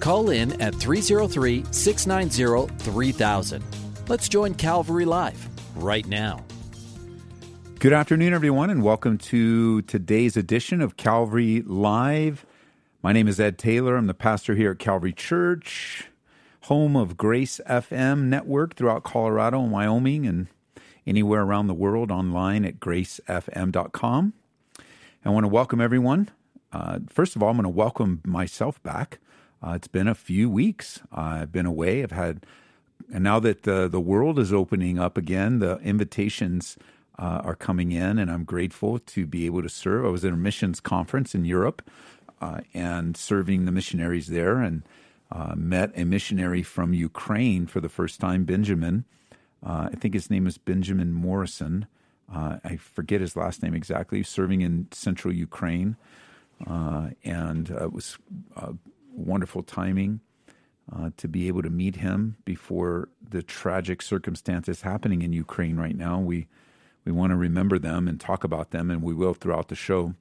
Call in at 303 690 3000. Let's join Calvary Live right now. Good afternoon, everyone, and welcome to today's edition of Calvary Live. My name is Ed Taylor. I'm the pastor here at Calvary Church, home of Grace FM network throughout Colorado and Wyoming and anywhere around the world online at gracefm.com. I want to welcome everyone. Uh, first of all, I'm going to welcome myself back. Uh, it's been a few weeks. I've been away. I've had, and now that the, the world is opening up again, the invitations uh, are coming in, and I'm grateful to be able to serve. I was at a missions conference in Europe uh, and serving the missionaries there, and uh, met a missionary from Ukraine for the first time, Benjamin. Uh, I think his name is Benjamin Morrison. Uh, I forget his last name exactly. Serving in central Ukraine, and it was wonderful timing. Uh, to be able to meet him before the tragic circumstances happening in Ukraine right now. We we want to remember them and talk about them, and we will throughout the show.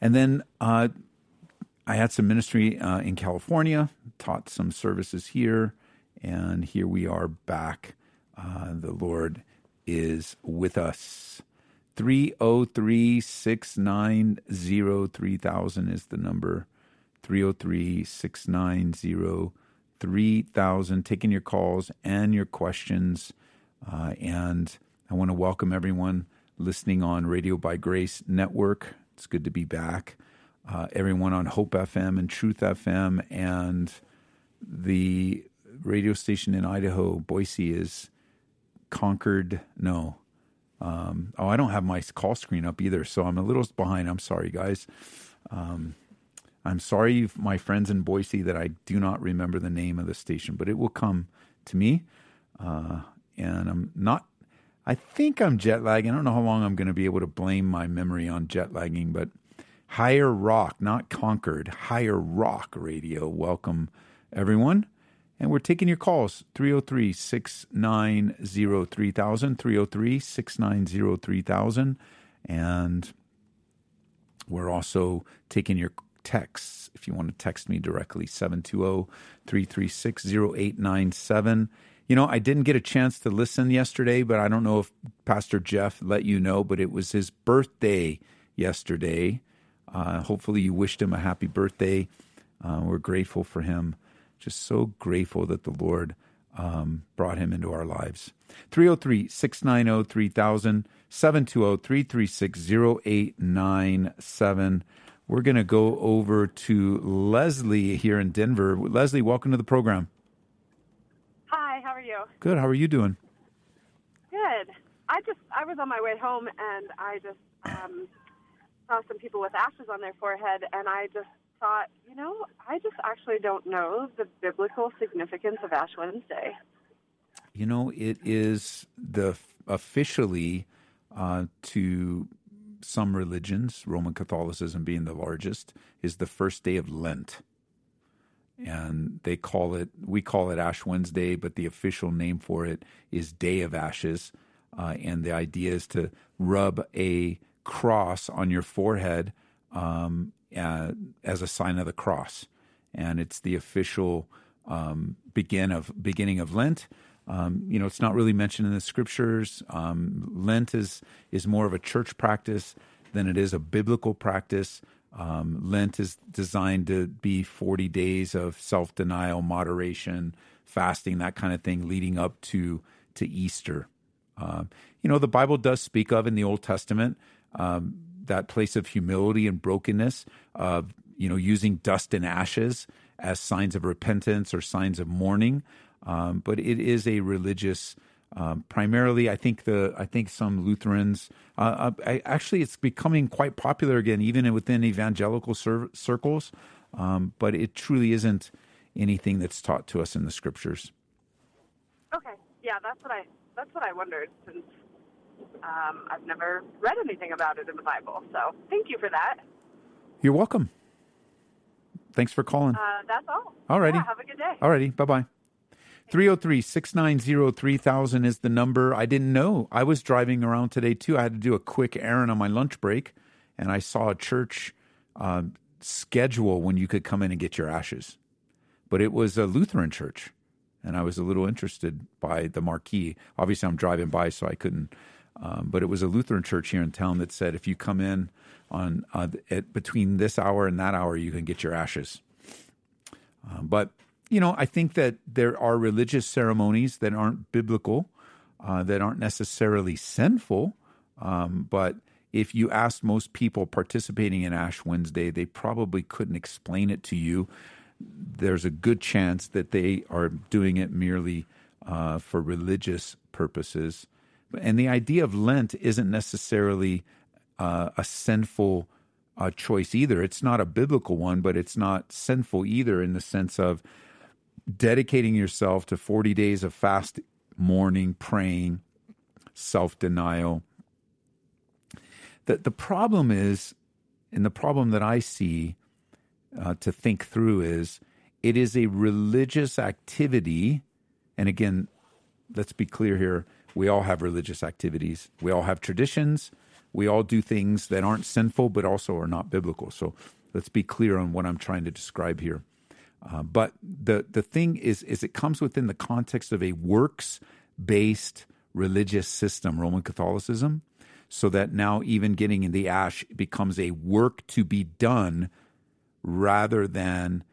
And then uh, I had some ministry uh, in California, taught some services here, and here we are back. Uh, the Lord is with us. 303 690 3000 is the number. 303 690 3000. Taking your calls and your questions. Uh, and I want to welcome everyone listening on Radio by Grace Network. It's good to be back. Uh, everyone on Hope FM and Truth FM and the radio station in Idaho, Boise, is Concord. No. Um, oh, I don't have my call screen up either, so I'm a little behind. I'm sorry, guys. Um, I'm sorry, my friends in Boise, that I do not remember the name of the station, but it will come to me. Uh, and I'm not I think I'm jet lagging. I don't know how long I'm going to be able to blame my memory on jet lagging, but Higher Rock, not Concord, Higher Rock Radio. Welcome, everyone. And we're taking your calls 303 690 3000, 303 690 3000. And we're also taking your texts. If you want to text me directly, 720 336 0897. You know, I didn't get a chance to listen yesterday, but I don't know if Pastor Jeff let you know, but it was his birthday yesterday. Uh, hopefully, you wished him a happy birthday. Uh, we're grateful for him. Just so grateful that the Lord um, brought him into our lives. 303 690 3000, 720 336 0897. We're going to go over to Leslie here in Denver. Leslie, welcome to the program. Hi, how are you? Good. How are you doing? Good. I just I was on my way home and I just um, saw some people with ashes on their forehead and I just thought, you know, I just actually don't know the biblical significance of Ash Wednesday. You know, it is the officially uh, to some religions, Roman Catholicism being the largest, is the first day of Lent. And they call it we call it ash wednesday but the official name for it is day of ashes. Uh, and the idea is to rub a cross on your forehead um, uh, as a sign of the cross. And it's the official um, begin of beginning of lent um, you know it's not really mentioned in the scriptures um, lent is is more of a church practice than it is a biblical practice um, Lent is designed to be 40 days of self denial, moderation, fasting, that kind of thing, leading up to, to Easter. Um, you know, the Bible does speak of in the Old Testament um, that place of humility and brokenness, of, you know, using dust and ashes as signs of repentance or signs of mourning. Um, but it is a religious um, primarily, I think the I think some Lutherans. Uh, uh, I, actually, it's becoming quite popular again, even within evangelical cir- circles. Um, but it truly isn't anything that's taught to us in the scriptures. Okay, yeah, that's what I that's what I wondered since um, I've never read anything about it in the Bible. So thank you for that. You're welcome. Thanks for calling. Uh, that's all. Alrighty. Yeah, have a good day. Alrighty, bye bye. 303 690 3000 is the number. I didn't know. I was driving around today too. I had to do a quick errand on my lunch break, and I saw a church uh, schedule when you could come in and get your ashes. But it was a Lutheran church, and I was a little interested by the marquee. Obviously, I'm driving by, so I couldn't. Um, but it was a Lutheran church here in town that said if you come in on uh, at, between this hour and that hour, you can get your ashes. Um, but you know, I think that there are religious ceremonies that aren't biblical, uh, that aren't necessarily sinful. Um, but if you asked most people participating in Ash Wednesday, they probably couldn't explain it to you. There's a good chance that they are doing it merely uh, for religious purposes. And the idea of Lent isn't necessarily uh, a sinful uh, choice either. It's not a biblical one, but it's not sinful either in the sense of dedicating yourself to 40 days of fast mourning, praying, self denial. The, the problem is, and the problem that I see uh, to think through is it is a religious activity. And again, let's be clear here we all have religious activities, we all have traditions, we all do things that aren't sinful but also are not biblical. So let's be clear on what I'm trying to describe here. Uh, but the the thing is, is it comes within the context of a works based religious system, Roman Catholicism, so that now even getting in the ash becomes a work to be done rather than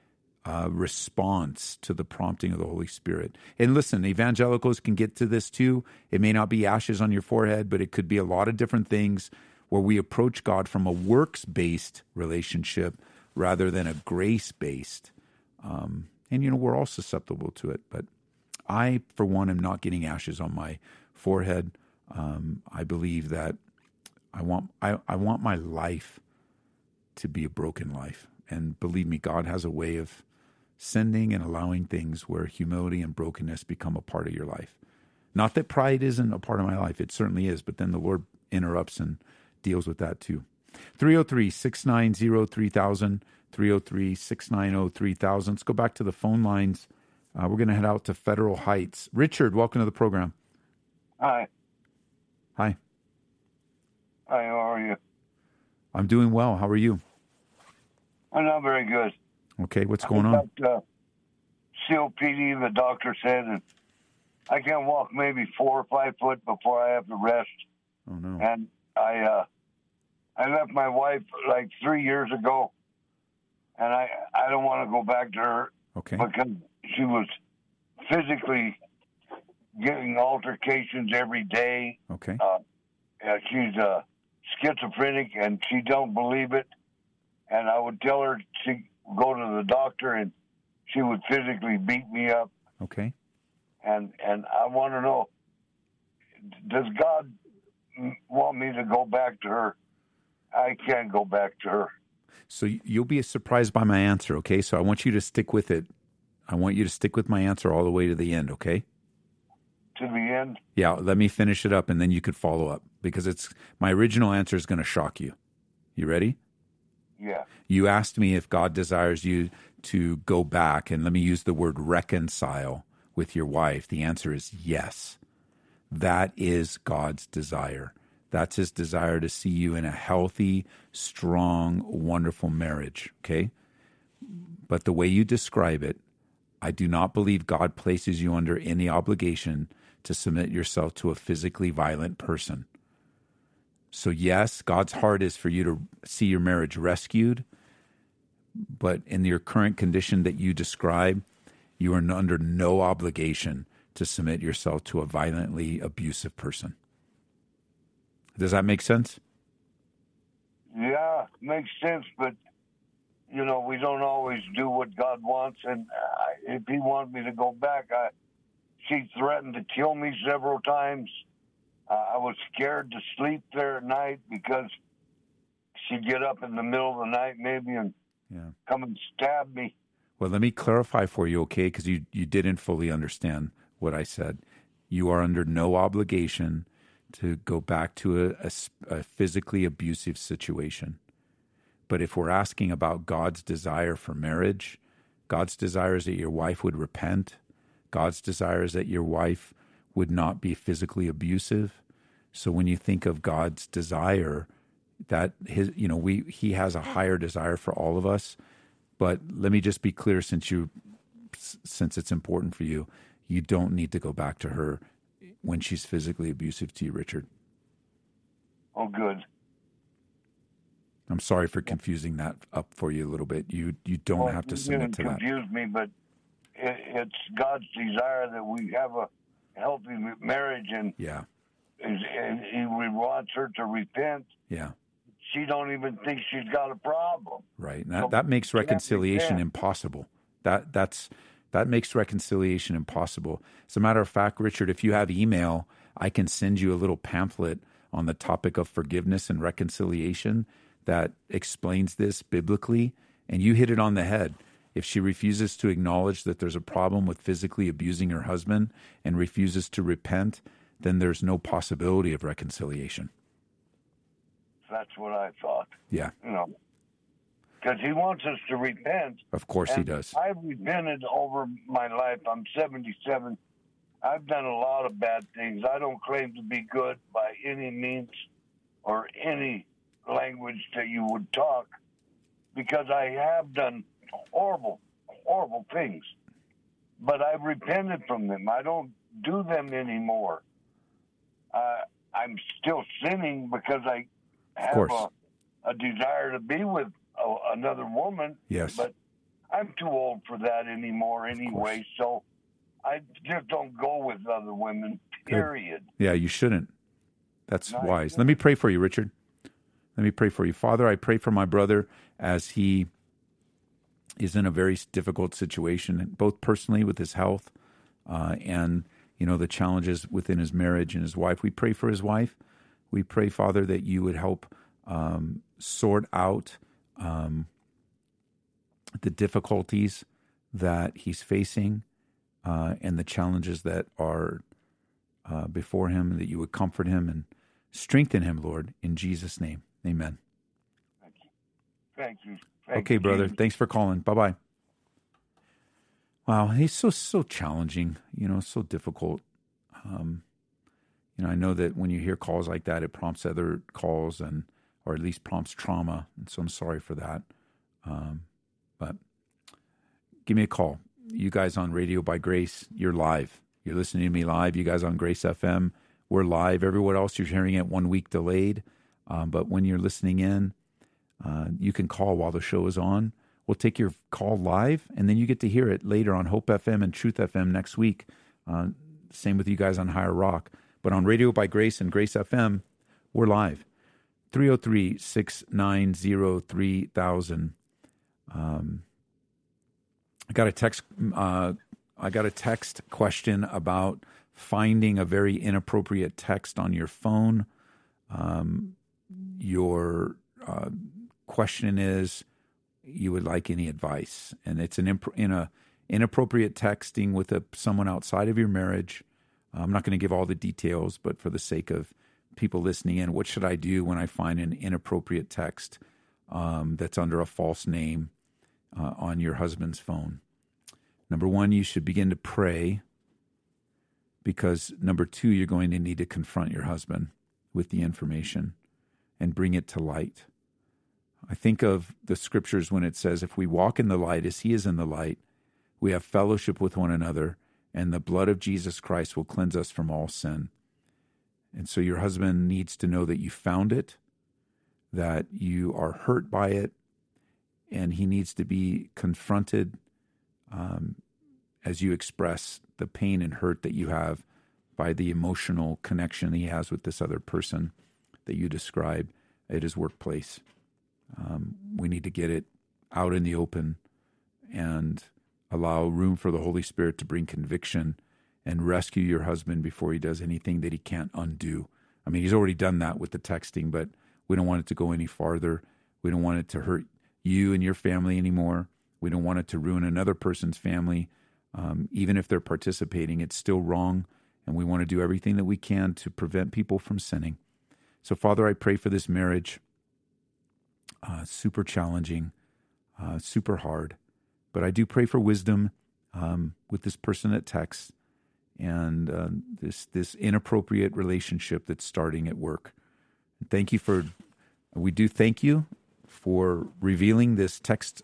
a response to the prompting of the Holy Spirit. And listen, evangelicals can get to this too. It may not be ashes on your forehead, but it could be a lot of different things where we approach God from a works based relationship rather than a grace based um, and, you know, we're all susceptible to it. But I, for one, am not getting ashes on my forehead. Um, I believe that I want, I, I want my life to be a broken life. And believe me, God has a way of sending and allowing things where humility and brokenness become a part of your life. Not that pride isn't a part of my life, it certainly is, but then the Lord interrupts and deals with that too. 303 690 3000. 303 690 3000. Let's go back to the phone lines. Uh, we're going to head out to Federal Heights. Richard, welcome to the program. Hi. Hi. Hi, how are you? I'm doing well. How are you? I'm not very good. Okay, what's going on? Got, uh, COPD, the doctor said, and I can walk maybe four or five foot before I have to rest. Oh, no. And I, uh, I left my wife like three years ago and I I don't want to go back to her Okay. because she was physically getting altercations every day. Okay. Uh, yeah, she's uh, schizophrenic and she don't believe it. And I would tell her to go to the doctor and she would physically beat me up. Okay. And and I want to know, does God want me to go back to her? I can't go back to her. So you'll be surprised by my answer, okay? So I want you to stick with it. I want you to stick with my answer all the way to the end, okay? To the end? Yeah, let me finish it up and then you could follow up because it's my original answer is going to shock you. You ready? Yeah. You asked me if God desires you to go back and let me use the word reconcile with your wife. The answer is yes. That is God's desire. That's his desire to see you in a healthy, strong, wonderful marriage. Okay. But the way you describe it, I do not believe God places you under any obligation to submit yourself to a physically violent person. So, yes, God's heart is for you to see your marriage rescued, but in your current condition that you describe, you are under no obligation to submit yourself to a violently abusive person. Does that make sense? Yeah, makes sense, but you know we don't always do what God wants. And if He wanted me to go back, I, she threatened to kill me several times. Uh, I was scared to sleep there at night because she'd get up in the middle of the night maybe and Yeah. come and stab me. Well, let me clarify for you, okay? Because you, you didn't fully understand what I said. You are under no obligation to go back to a, a, a physically abusive situation. But if we're asking about God's desire for marriage, God's desire is that your wife would repent. God's desire is that your wife would not be physically abusive. So when you think of God's desire, that his you know we he has a higher desire for all of us. But let me just be clear since you since it's important for you, you don't need to go back to her when she's physically abusive to you, Richard. Oh, good. I'm sorry for confusing that up for you a little bit. You you don't well, have to submit to that. Confuse me, but it, it's God's desire that we have a healthy marriage, and yeah, and, and He wants her to repent. Yeah, she don't even think she's got a problem. Right. That so that makes reconciliation impossible. That that's that makes reconciliation impossible. As a matter of fact, Richard, if you have email, I can send you a little pamphlet on the topic of forgiveness and reconciliation that explains this biblically, and you hit it on the head. If she refuses to acknowledge that there's a problem with physically abusing her husband and refuses to repent, then there's no possibility of reconciliation. That's what I thought. Yeah. You know, because he wants us to repent. Of course he does. I've repented over my life. I'm 77. I've done a lot of bad things. I don't claim to be good by any means or any language that you would talk because I have done horrible, horrible things. But I've repented from them. I don't do them anymore. Uh, I'm still sinning because I have a, a, desire to be with a, another woman. Yes. But I'm too old for that anymore anyway. So I just don't go with other women, period. Good. Yeah, you shouldn't. That's Not wise. Let me pray for you, Richard. Let me pray for you. Father, I pray for my brother as he is in a very difficult situation, both personally with his health uh, and you know the challenges within his marriage and his wife. We pray for his wife. We pray, Father, that you would help um, sort out um, the difficulties that he's facing uh, and the challenges that are uh, before him. That you would comfort him and strengthen him, Lord, in Jesus' name. Amen. Thank you. Thank you. Thank okay, you, brother. Thanks for calling. Bye bye. Wow, he's so so challenging. You know, so difficult. Um, you know, I know that when you hear calls like that, it prompts other calls and, or at least prompts trauma. And so I'm sorry for that. Um, but give me a call. You guys on Radio by Grace, you're live. You're listening to me live. You guys on Grace FM, we're live. Everywhere else, you're hearing it one week delayed. Um, but when you're listening in, uh, you can call while the show is on. We'll take your call live, and then you get to hear it later on Hope FM and Truth FM next week. Uh, same with you guys on Higher Rock. But on Radio by Grace and Grace FM, we're live. 303 690 3000. Um, I got a text. Uh, I got a text question about finding a very inappropriate text on your phone. Um, your uh, question is you would like any advice, and it's an imp- in a inappropriate texting with a, someone outside of your marriage. I'm not going to give all the details, but for the sake of people listening in, what should I do when I find an inappropriate text um, that's under a false name uh, on your husband's phone? Number one, you should begin to pray because number two, you're going to need to confront your husband with the information and bring it to light. I think of the scriptures when it says, If we walk in the light as he is in the light, we have fellowship with one another, and the blood of Jesus Christ will cleanse us from all sin. And so your husband needs to know that you found it, that you are hurt by it, and he needs to be confronted um, as you express the pain and hurt that you have by the emotional connection he has with this other person that you describe at his workplace. Um, we need to get it out in the open and allow room for the Holy Spirit to bring conviction and rescue your husband before he does anything that he can't undo. I mean, he's already done that with the texting, but we don't want it to go any farther. We don't want it to hurt you and your family anymore. We don't want it to ruin another person's family. Um, even if they're participating, it's still wrong. And we want to do everything that we can to prevent people from sinning. So, Father, I pray for this marriage. Uh, super challenging, uh, super hard. But I do pray for wisdom um, with this person at Tex and uh, this this inappropriate relationship that's starting at work. Thank you for we do thank you for revealing this text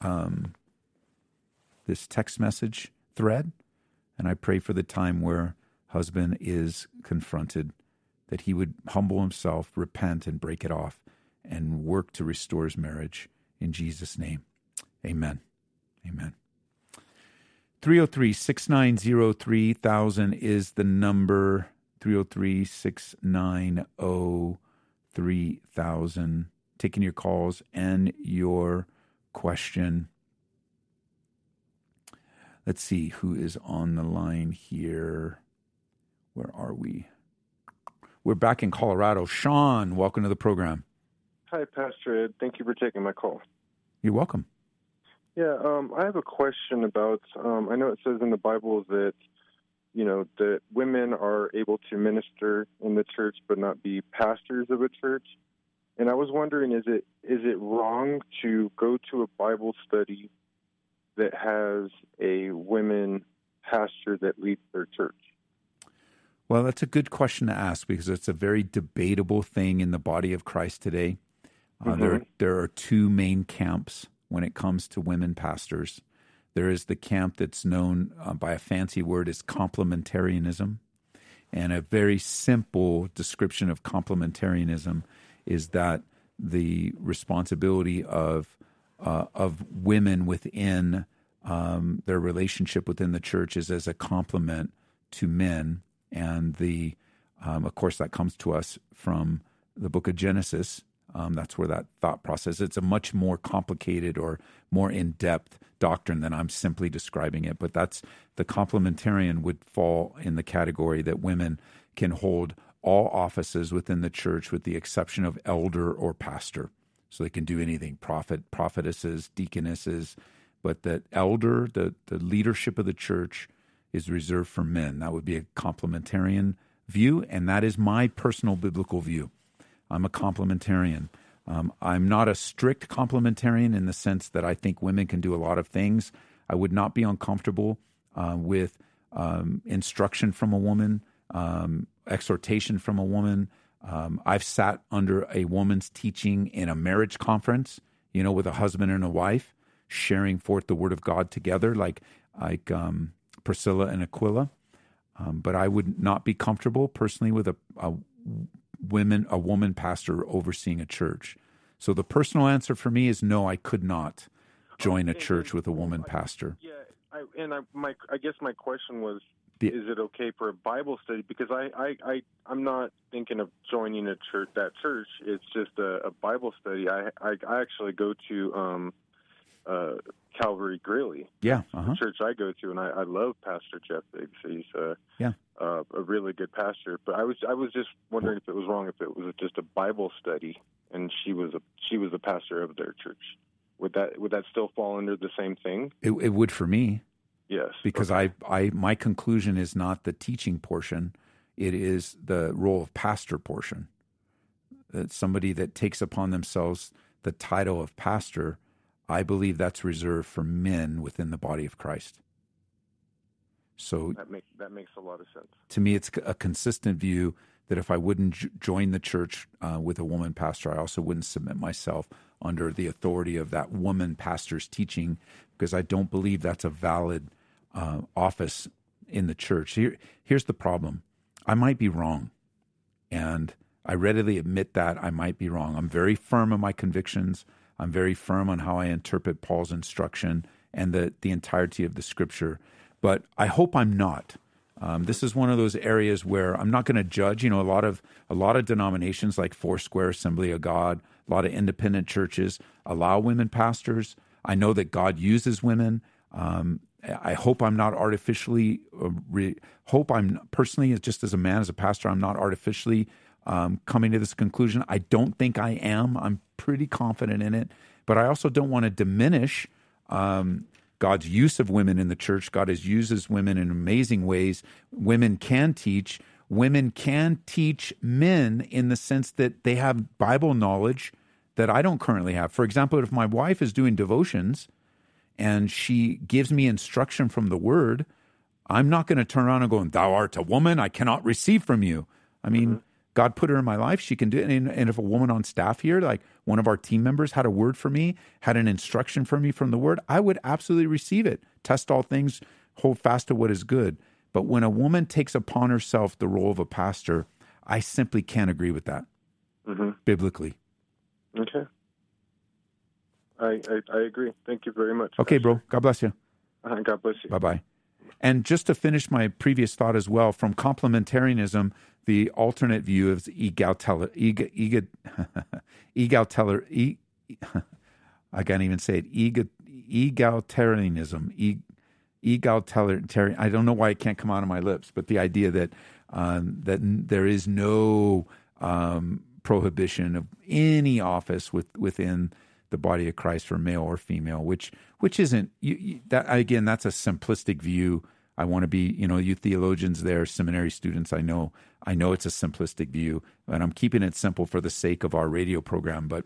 um, this text message thread, and I pray for the time where husband is confronted that he would humble himself, repent, and break it off, and work to restore his marriage in Jesus' name. Amen. Amen. 303 690 3000 is the number. 303 690 3000. Taking your calls and your question. Let's see who is on the line here. Where are we? We're back in Colorado. Sean, welcome to the program. Hi, Pastor Ed. Thank you for taking my call. You're welcome. Yeah, um, I have a question about. Um, I know it says in the Bible that you know that women are able to minister in the church but not be pastors of a church. And I was wondering, is it is it wrong to go to a Bible study that has a women pastor that leads their church? Well, that's a good question to ask because it's a very debatable thing in the body of Christ today. Uh, mm-hmm. There, there are two main camps when it comes to women pastors. There is the camp that's known uh, by a fancy word as complementarianism. And a very simple description of complementarianism is that the responsibility of uh, of women within um, their relationship within the church is as a complement to men, and the um, of course that comes to us from the book of Genesis, um, that's where that thought process. It's a much more complicated or more in depth doctrine than I'm simply describing it. But that's the complementarian would fall in the category that women can hold all offices within the church, with the exception of elder or pastor. So they can do anything prophet, prophetesses, deaconesses, but that elder, the, the leadership of the church, is reserved for men. That would be a complementarian view, and that is my personal biblical view. I'm a complementarian. Um, I'm not a strict complementarian in the sense that I think women can do a lot of things. I would not be uncomfortable uh, with um, instruction from a woman, um, exhortation from a woman. Um, I've sat under a woman's teaching in a marriage conference, you know, with a husband and a wife, sharing forth the word of God together, like like um, Priscilla and Aquila. Um, but I would not be comfortable personally with a, a women a woman pastor overseeing a church. So the personal answer for me is no, I could not join a church with a woman pastor. Yeah, I, and I, my I guess my question was, is it okay for a Bible study? Because I, I, I I'm not thinking of joining a church that church. It's just a, a Bible study. I, I I actually go to um uh Calvary Greeley. Yeah, uh-huh. church I go to, and I, I love Pastor Jeff Biggs. He's uh, yeah uh, a really good pastor. But I was I was just wondering if it was wrong if it was just a Bible study and she was a she was a pastor of their church. Would that would that still fall under the same thing? It, it would for me. Yes, because okay. I I my conclusion is not the teaching portion; it is the role of pastor portion. That somebody that takes upon themselves the title of pastor I believe that's reserved for men within the body of Christ. So that makes that makes a lot of sense. To me, it's a consistent view that if I wouldn't j- join the church uh, with a woman pastor, I also wouldn't submit myself under the authority of that woman pastor's teaching, because I don't believe that's a valid uh, office in the church. Here, here's the problem: I might be wrong, and I readily admit that I might be wrong. I'm very firm in my convictions. I'm very firm on how I interpret Paul's instruction and the, the entirety of the scripture. But I hope I'm not. Um, this is one of those areas where I'm not going to judge. You know, a lot of a lot of denominations like Foursquare, Assembly of God, a lot of independent churches allow women pastors. I know that God uses women. Um, I hope I'm not artificially. Uh, re, hope I'm personally, just as a man, as a pastor, I'm not artificially um, coming to this conclusion. I don't think I am. I'm pretty confident in it, but I also don't want to diminish um, God's use of women in the church. God has uses women in amazing ways. Women can teach. Women can teach men in the sense that they have Bible knowledge that I don't currently have. For example, if my wife is doing devotions and she gives me instruction from the Word, I'm not going to turn around and go, and "Thou art a woman; I cannot receive from you." I mean, mm-hmm. God put her in my life; she can do it. And, and if a woman on staff here, like one of our team members, had a word for me, had an instruction for me from the Word, I would absolutely receive it. Test all things, hold fast to what is good. But when a woman takes upon herself the role of a pastor, I simply can't agree with that mm-hmm. biblically. Okay. I, I, I agree. Thank you very much. Okay, bro. God bless you. Uh, God bless you. Bye bye. And just to finish my previous thought as well, from complementarianism, the alternate view of egalitarian, egalitarian, I can't even say it, egalitarianism, egalitarian. I don't know why it can't come out of my lips, but the idea that um, that there is no um, prohibition of any office with, within the body of Christ for male or female, which which isn't you, you, that again. That's a simplistic view. I want to be, you know, you theologians there, seminary students. I know, I know it's a simplistic view, and I'm keeping it simple for the sake of our radio program. But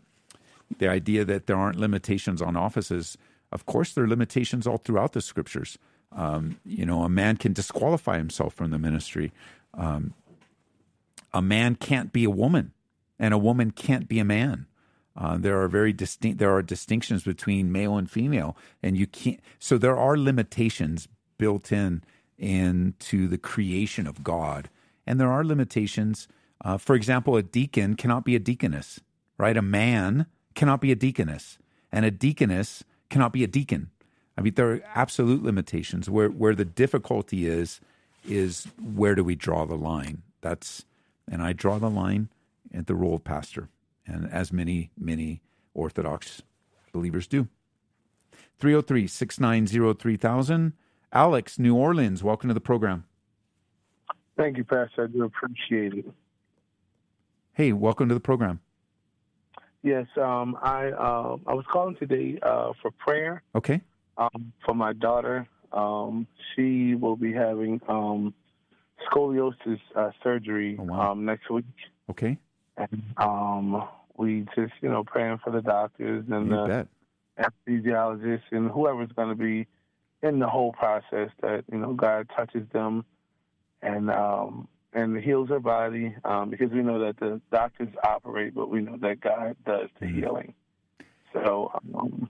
the idea that there aren't limitations on offices, of course, there are limitations all throughout the scriptures. Um, you know, a man can disqualify himself from the ministry. Um, a man can't be a woman and a woman can't be a man. Uh, there are very distinct. There are distinctions between male and female, and you can't. So there are limitations built in into the creation of God, and there are limitations. Uh, for example, a deacon cannot be a deaconess, right? A man cannot be a deaconess, and a deaconess cannot be a deacon. I mean, there are absolute limitations. Where where the difficulty is is where do we draw the line? That's and I draw the line at the role of pastor, and as many, many Orthodox believers do. 303 690 3000. Alex, New Orleans, welcome to the program. Thank you, Pastor. I do appreciate it. Hey, welcome to the program. Yes, um, I uh, I was calling today uh, for prayer. Okay. Um, for my daughter, um, she will be having um, scoliosis uh, surgery oh, wow. Um, next week. Okay. And um, we just, you know, praying for the doctors and you the bet. anesthesiologists and whoever's going to be in the whole process that, you know, God touches them and um, and heals her body um, because we know that the doctors operate, but we know that God does the mm-hmm. healing. So, um,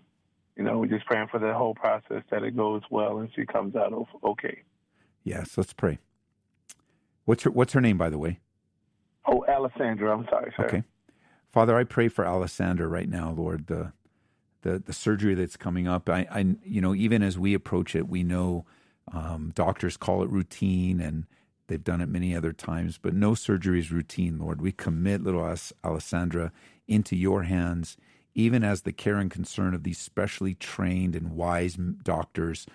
you know, we're just praying for the whole process that it goes well and she comes out okay. Yes, let's pray. What's her What's her name, by the way? Oh, Alessandra. I'm sorry, sir. Okay. Father, I pray for Alessandra right now, Lord. The the the surgery that's coming up. I, I you know, even as we approach it, we know um, doctors call it routine, and they've done it many other times. But no surgery is routine, Lord. We commit little Alessandra into Your hands, even as the care and concern of these specially trained and wise doctors.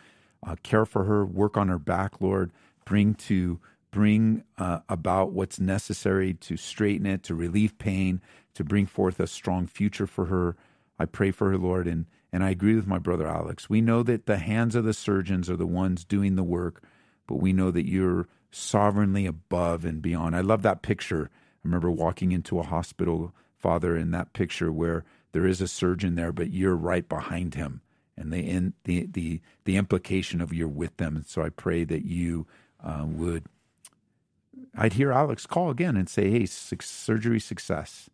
Uh, care for her, work on her back, Lord. Bring to bring uh, about what's necessary to straighten it, to relieve pain, to bring forth a strong future for her. I pray for her, Lord, and, and I agree with my brother Alex. We know that the hands of the surgeons are the ones doing the work, but we know that you're sovereignly above and beyond. I love that picture. I remember walking into a hospital, Father, in that picture where there is a surgeon there, but you're right behind him. And the in, the the the implication of you're with them. And so I pray that you uh, would I'd hear Alex call again and say, "Hey, surgery success,"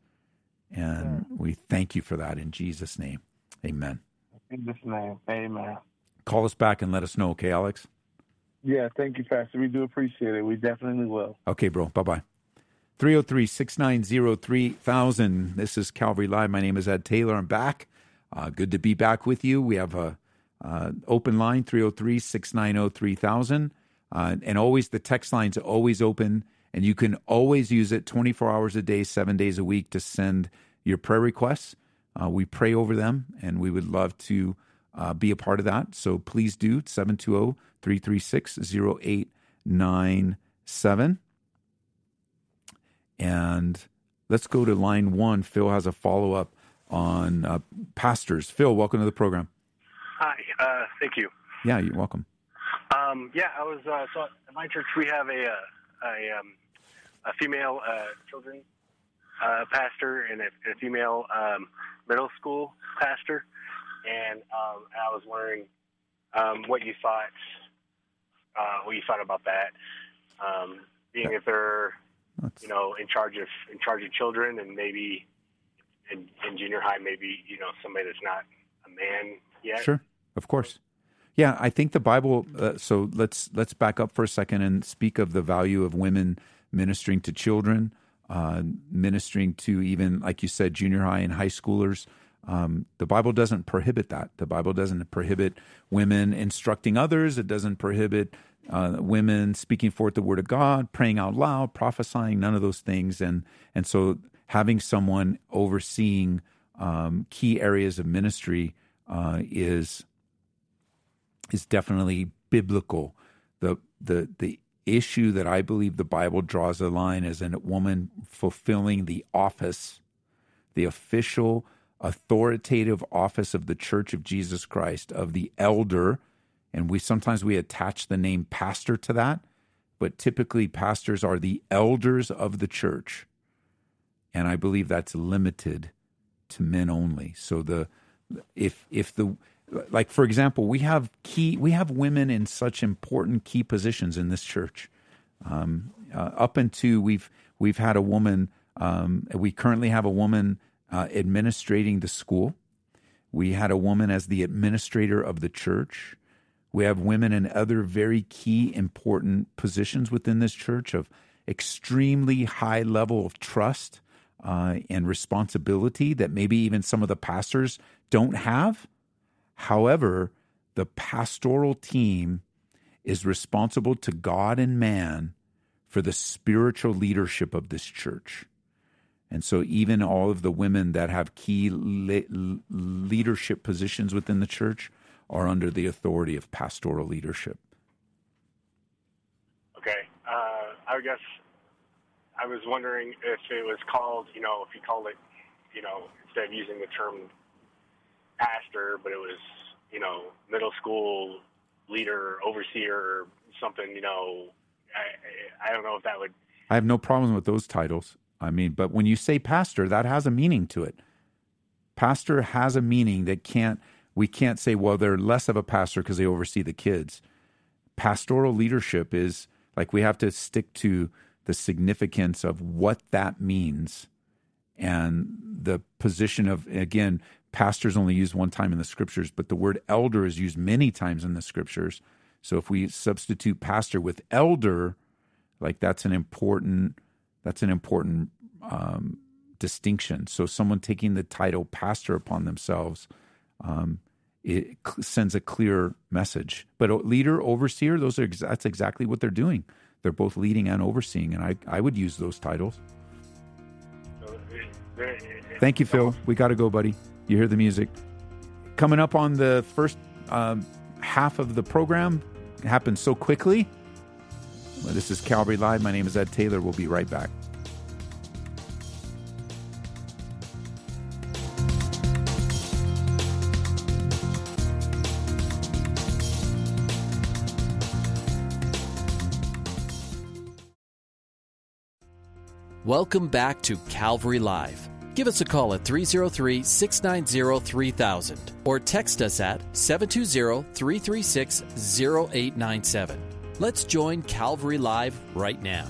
and yeah. we thank you for that in Jesus' name, Amen. In Jesus' name, Amen. Call us back and let us know, okay, Alex? Yeah, thank you, Pastor. We do appreciate it. We definitely will. Okay, bro. Bye bye. 303 690 3000. This is Calvary Live. My name is Ed Taylor. I'm back. Uh, good to be back with you. We have a uh, open line 303 690 3000. Uh, and always the text line's always open, and you can always use it 24 hours a day, seven days a week to send your prayer requests. Uh, we pray over them, and we would love to uh, be a part of that. So please do 720 336 0897. And let's go to line one. Phil has a follow up on uh, pastors. Phil, welcome to the program. Hi. Thank you. Yeah, you're welcome. Um, yeah, I was. Uh, so at my church, we have a uh, a, um, a female uh, children uh, pastor and a, a female um, middle school pastor, and um, I was wondering um, what you thought. Uh, what you thought about that? Um, being that they're you know in charge of in charge of children, and maybe in, in junior high, maybe you know somebody that's not a man yet. Sure, of course. Yeah, I think the Bible. Uh, so let's let's back up for a second and speak of the value of women ministering to children, uh, ministering to even like you said, junior high and high schoolers. Um, the Bible doesn't prohibit that. The Bible doesn't prohibit women instructing others. It doesn't prohibit uh, women speaking forth the word of God, praying out loud, prophesying. None of those things. And and so having someone overseeing um, key areas of ministry uh, is is definitely biblical. The the the issue that I believe the Bible draws a line is a woman fulfilling the office, the official authoritative office of the Church of Jesus Christ of the elder, and we sometimes we attach the name pastor to that, but typically pastors are the elders of the church. And I believe that's limited to men only. So the if if the like for example, we have key we have women in such important key positions in this church. Um, uh, up into we've we've had a woman. Um, we currently have a woman uh, administrating the school. We had a woman as the administrator of the church. We have women in other very key important positions within this church of extremely high level of trust uh, and responsibility that maybe even some of the pastors don't have. However, the pastoral team is responsible to God and man for the spiritual leadership of this church. And so, even all of the women that have key le- leadership positions within the church are under the authority of pastoral leadership. Okay. Uh, I guess I was wondering if it was called, you know, if you called it, you know, instead of using the term pastor, but it was, you know, middle school leader, overseer, something, you know, I, I don't know if that would. I have no problem with those titles. I mean, but when you say pastor, that has a meaning to it. Pastor has a meaning that can't, we can't say, well, they're less of a pastor because they oversee the kids. Pastoral leadership is like we have to stick to the significance of what that means and the position of, again, pastors only used one time in the scriptures, but the word elder is used many times in the scriptures. So if we substitute pastor with elder, like that's an important that's an important um, distinction. So someone taking the title pastor upon themselves, um, it sends a clear message. But leader, overseer, those are that's exactly what they're doing. They're both leading and overseeing, and I I would use those titles. Thank you, Phil. We got to go, buddy. You hear the music. Coming up on the first um, half of the program, it happened so quickly. Well, this is Calvary Live. My name is Ed Taylor. We'll be right back. Welcome back to Calvary Live. Give us a call at 303 690 3000 or text us at 720 336 0897. Let's join Calvary Live right now.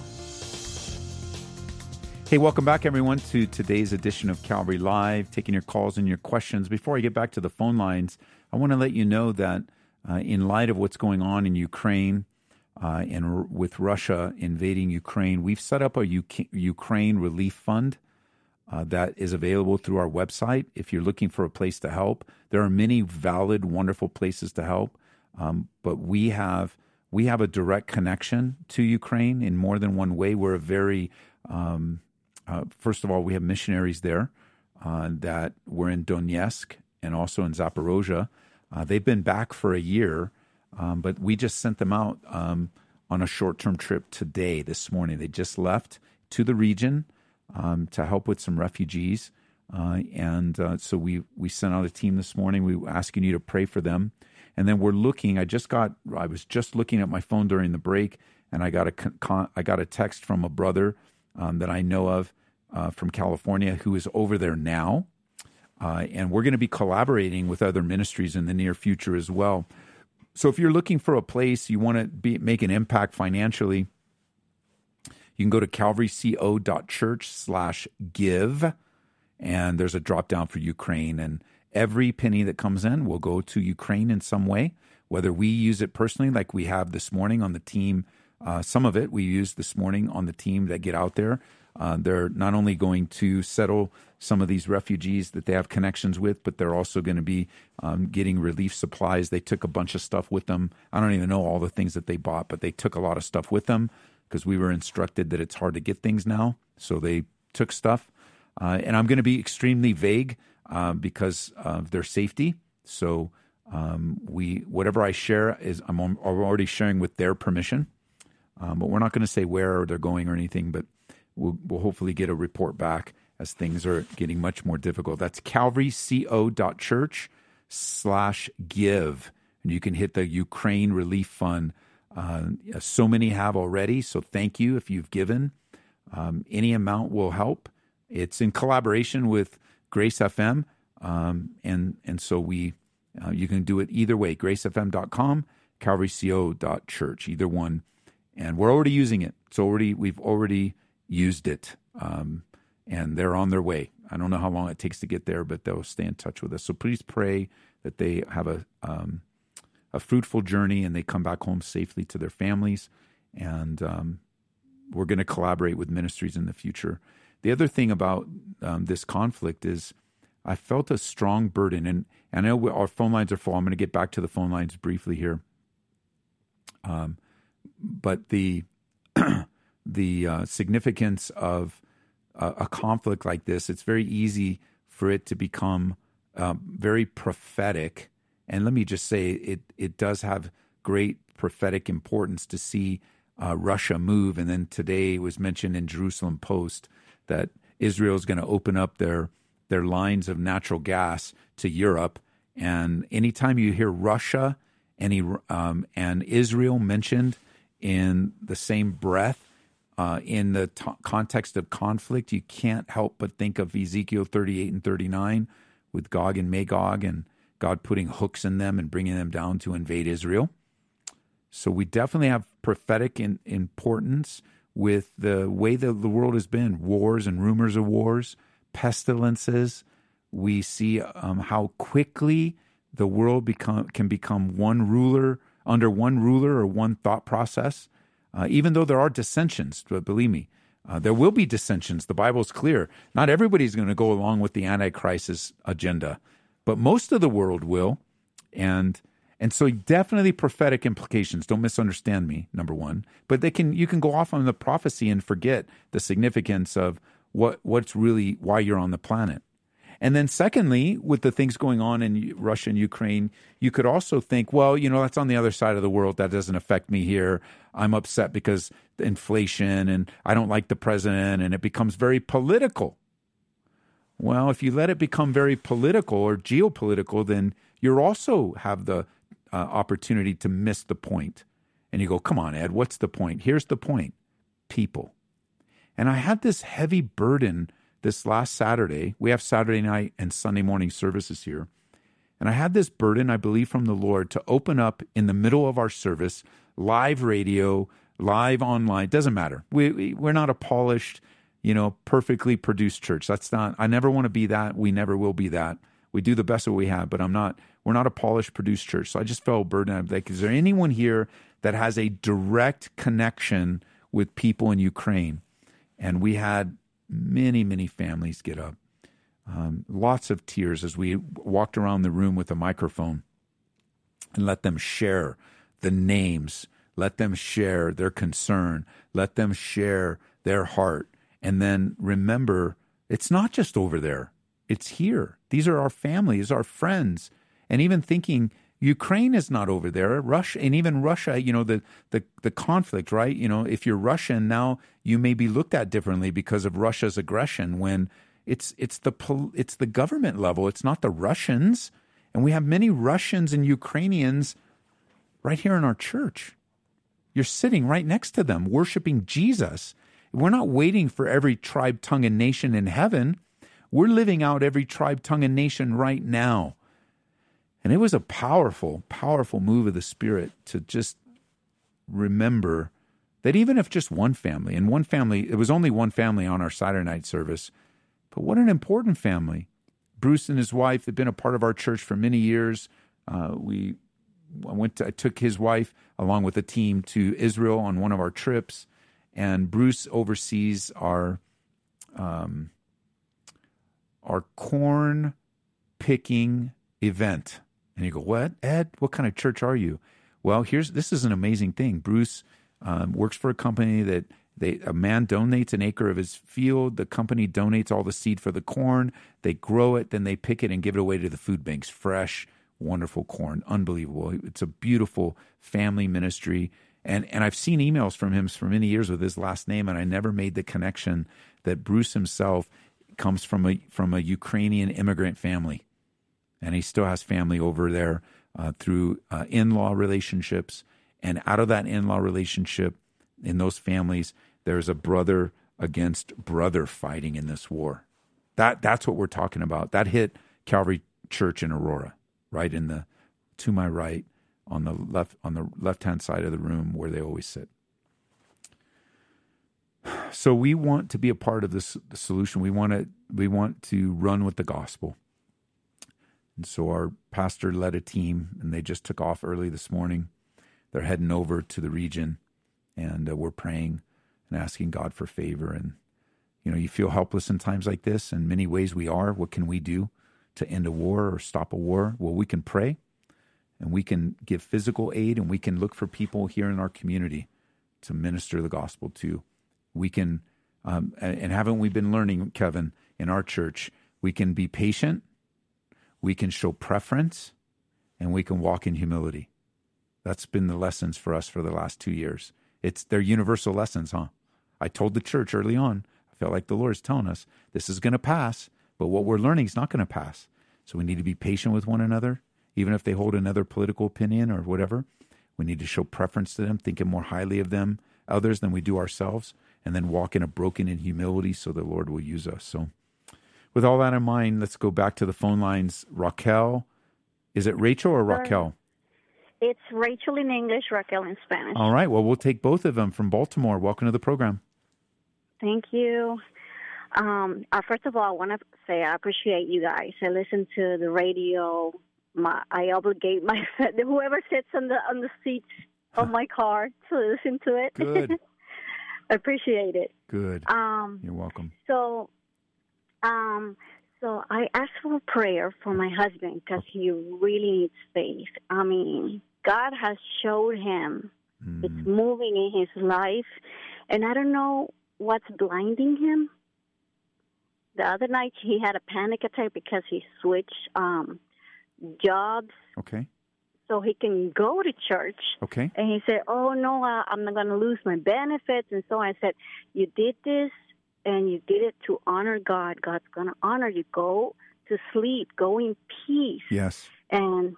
Hey, welcome back, everyone, to today's edition of Calvary Live, taking your calls and your questions. Before I get back to the phone lines, I want to let you know that uh, in light of what's going on in Ukraine uh, and r- with Russia invading Ukraine, we've set up a U- Ukraine Relief Fund. Uh, that is available through our website. If you're looking for a place to help, there are many valid, wonderful places to help. Um, but we have we have a direct connection to Ukraine in more than one way. We're a very um, uh, first of all, we have missionaries there uh, that were in Donetsk and also in Zaporozhia. Uh, they've been back for a year, um, but we just sent them out um, on a short term trip today, this morning. They just left to the region um, to help with some refugees. Uh, and uh, so we, we sent out a team this morning. We were asking you to pray for them. And then we're looking. I just got. I was just looking at my phone during the break, and I got a con, I got a text from a brother um, that I know of uh, from California who is over there now, uh, and we're going to be collaborating with other ministries in the near future as well. So if you're looking for a place you want to be make an impact financially, you can go to calvaryco.church slash give, and there's a drop down for Ukraine. And every penny that comes in will go to Ukraine in some way, whether we use it personally, like we have this morning on the team. Uh, some of it we used this morning on the team that get out there. Uh, they're not only going to settle some of these refugees that they have connections with, but they're also going to be um, getting relief supplies. They took a bunch of stuff with them. I don't even know all the things that they bought, but they took a lot of stuff with them because we were instructed that it's hard to get things now. So they took stuff. Uh, and I'm going to be extremely vague uh, because of their safety. So um, we whatever I share is I'm already sharing with their permission. Um, but we're not going to say where they're going or anything. But we'll, we'll hopefully get a report back as things are getting much more difficult. That's calvaryco.church slash give. And you can hit the Ukraine Relief Fund. Uh, so many have already, so thank you if you've given. Um, any amount will help. It's in collaboration with Grace FM, um, and and so we uh, you can do it either way. GraceFM.com, CalvaryCO.church, either one, and we're already using it. It's already we've already used it. Um, and they're on their way. I don't know how long it takes to get there, but they'll stay in touch with us. So please pray that they have a um, a fruitful journey and they come back home safely to their families. And um, we're going to collaborate with ministries in the future. The other thing about um, this conflict is I felt a strong burden, and, and I know our phone lines are full. I'm going to get back to the phone lines briefly here. Um, but the the uh, significance of a, a, conflict like this, it's very easy for it to become um, very prophetic. And let me just say, it it does have great prophetic importance to see uh, Russia move. And then today was mentioned in Jerusalem Post that Israel is going to open up their their lines of natural gas to Europe. And anytime you hear Russia and, um, and Israel mentioned in the same breath, uh, in the t- context of conflict, you can't help but think of Ezekiel 38 and 39 with Gog and Magog and God putting hooks in them and bringing them down to invade Israel. So we definitely have prophetic in, importance with the way that the world has been wars and rumors of wars, pestilences. We see um, how quickly the world become, can become one ruler, under one ruler or one thought process. Uh, even though there are dissensions, but believe me, uh, there will be dissensions. The Bible is clear. Not everybody's going to go along with the Antichrist's agenda, but most of the world will. And and so definitely prophetic implications. Don't misunderstand me, number one. But they can you can go off on the prophecy and forget the significance of what what's really why you're on the planet. And then, secondly, with the things going on in Russia and Ukraine, you could also think, well, you know, that's on the other side of the world. That doesn't affect me here. I'm upset because inflation and I don't like the president, and it becomes very political. Well, if you let it become very political or geopolitical, then you also have the uh, opportunity to miss the point. And you go, come on, Ed, what's the point? Here's the point people. And I had this heavy burden this last Saturday. We have Saturday night and Sunday morning services here. And I had this burden, I believe, from the Lord to open up in the middle of our service, live radio, live online, doesn't matter. We, we, we're not a polished, you know, perfectly produced church. That's not, I never want to be that. We never will be that. We do the best that we have, but I'm not, we're not a polished produced church. So I just felt burden. I'm like, is there anyone here that has a direct connection with people in Ukraine? And we had many, many families get up. Um, lots of tears as we walked around the room with a microphone and let them share the names, let them share their concern, let them share their heart. And then remember, it's not just over there, it's here. These are our families, our friends. And even thinking, Ukraine is not over there. Russia and even Russia, you know, the, the the conflict, right? You know, if you're Russian now, you may be looked at differently because of Russia's aggression. When it's it's the it's the government level, it's not the Russians. And we have many Russians and Ukrainians right here in our church. You're sitting right next to them, worshiping Jesus. We're not waiting for every tribe, tongue, and nation in heaven. We're living out every tribe, tongue, and nation right now. And it was a powerful, powerful move of the Spirit to just remember that even if just one family, and one family, it was only one family on our Saturday night service, but what an important family. Bruce and his wife had been a part of our church for many years. Uh, we I went to, I took his wife along with a team to Israel on one of our trips, and Bruce oversees our um, our corn picking event. And you go, what, Ed? What kind of church are you? Well, here's this is an amazing thing. Bruce um, works for a company that they a man donates an acre of his field. The company donates all the seed for the corn. They grow it, then they pick it and give it away to the food banks, fresh, wonderful corn, unbelievable. It's a beautiful family ministry. And and I've seen emails from him for many years with his last name, and I never made the connection that Bruce himself comes from a from a Ukrainian immigrant family, and he still has family over there uh, through uh, in law relationships. And out of that in law relationship, in those families, there's a brother against brother fighting in this war. That that's what we're talking about. That hit Calvary Church in Aurora, right in the to my right on the left on the left hand side of the room where they always sit. So we want to be a part of this solution. We want to we want to run with the gospel. And so our pastor led a team, and they just took off early this morning. They're heading over to the region, and uh, we're praying and asking God for favor. And you know, you feel helpless in times like this. In many ways, we are. What can we do to end a war or stop a war? Well, we can pray, and we can give physical aid, and we can look for people here in our community to minister the gospel to. We can, um, and haven't we been learning, Kevin, in our church? We can be patient we can show preference, and we can walk in humility. That's been the lessons for us for the last two years. It's they're universal lessons, huh? I told the church early on, I felt like the Lord's telling us this is going to pass, but what we're learning is not going to pass. So we need to be patient with one another, even if they hold another political opinion or whatever. We need to show preference to them, thinking more highly of them, others than we do ourselves, and then walk in a broken in humility so the Lord will use us. So with all that in mind, let's go back to the phone lines. Raquel, is it Rachel or Raquel? It's Rachel in English, Raquel in Spanish. All right. Well, we'll take both of them from Baltimore. Welcome to the program. Thank you. Um, uh, first of all, I want to say I appreciate you guys. I listen to the radio. My, I obligate my whoever sits on the on the seat of my car to listen to it. Good. I appreciate it. Good. Um, You're welcome. So um, so I asked for prayer for my husband because he really needs faith. I mean, God has showed him mm. it's moving in his life, and I don't know what's blinding him. The other night he had a panic attack because he switched um, jobs. Okay. So he can go to church. Okay. And he said, "Oh no, I'm not going to lose my benefits." And so I said, "You did this and you did it to honor God, God's going to honor you. Go to sleep, go in peace. Yes. And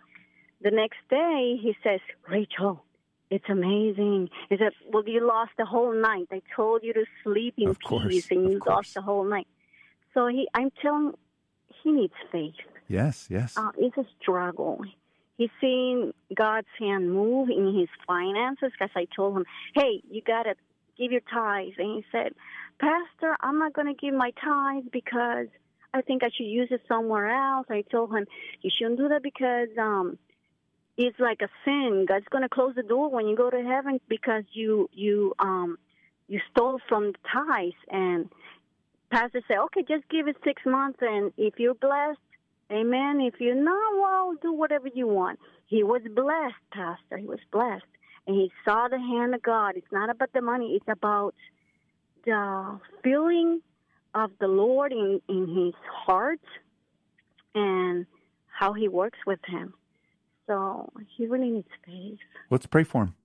the next day, he says, Rachel, it's amazing. He said, Well, you lost the whole night. I told you to sleep in course, peace, and you lost the whole night. So he, I'm telling, he needs faith. Yes, yes. Uh, it's a struggle. He's seeing God's hand move in his finances because I told him, hey, you got to give your tithes. And he said, Pastor, I'm not going to give my tithes because I think I should use it somewhere else. I told him, you shouldn't do that because um, it's like a sin. God's going to close the door when you go to heaven because you you um, you stole from the tithes. And Pastor said, okay, just give it six months, and if you're blessed, Amen. If you're not, well, do whatever you want. He was blessed, Pastor. He was blessed. And he saw the hand of God. It's not about the money, it's about the feeling of the Lord in, in his heart and how he works with him. So he really needs faith. Let's pray for him.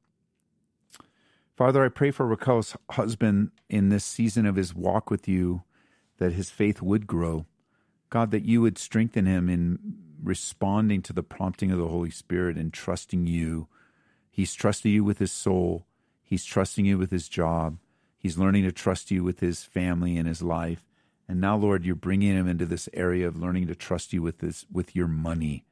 Father, I pray for Raquel's husband in this season of his walk with you, that his faith would grow. God, that you would strengthen him in responding to the prompting of the Holy Spirit and trusting you. He's trusting you with his soul. He's trusting you with his job. He's learning to trust you with his family and his life. And now, Lord, you're bringing him into this area of learning to trust you with this, with your money.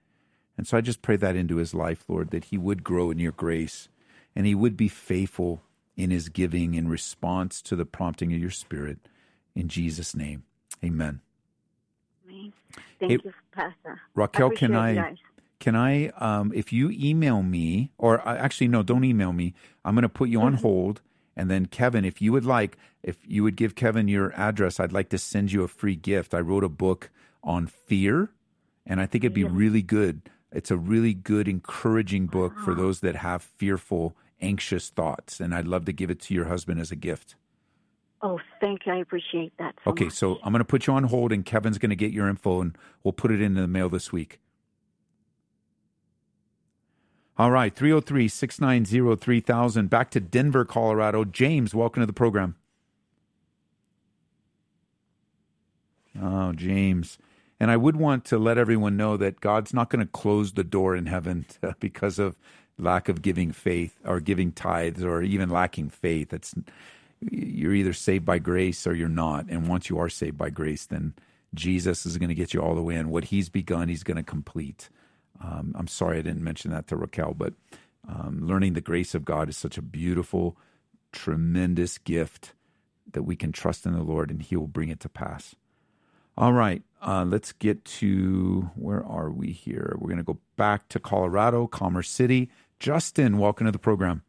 And so I just pray that into his life, Lord, that he would grow in your grace and he would be faithful in his giving in response to the prompting of your spirit. In Jesus' name, amen. Thank hey, you, Pastor. Raquel, I can I? Can I, um, if you email me, or uh, actually, no, don't email me. I'm going to put you on mm-hmm. hold. And then, Kevin, if you would like, if you would give Kevin your address, I'd like to send you a free gift. I wrote a book on fear, and I think it'd be yeah. really good. It's a really good, encouraging book for those that have fearful, anxious thoughts. And I'd love to give it to your husband as a gift. Oh, thank you. I appreciate that. So okay, much. so I'm going to put you on hold, and Kevin's going to get your info, and we'll put it in the mail this week. All right, 303 690 3000. Back to Denver, Colorado. James, welcome to the program. Oh, James. And I would want to let everyone know that God's not going to close the door in heaven because of lack of giving faith or giving tithes or even lacking faith. It's you're either saved by grace or you're not. And once you are saved by grace, then Jesus is going to get you all the way in. What he's begun, he's going to complete. Um, I'm sorry I didn't mention that to Raquel, but um, learning the grace of God is such a beautiful, tremendous gift that we can trust in the Lord and He will bring it to pass. All right, uh, let's get to where are we here? We're going to go back to Colorado, Commerce City. Justin, welcome to the program.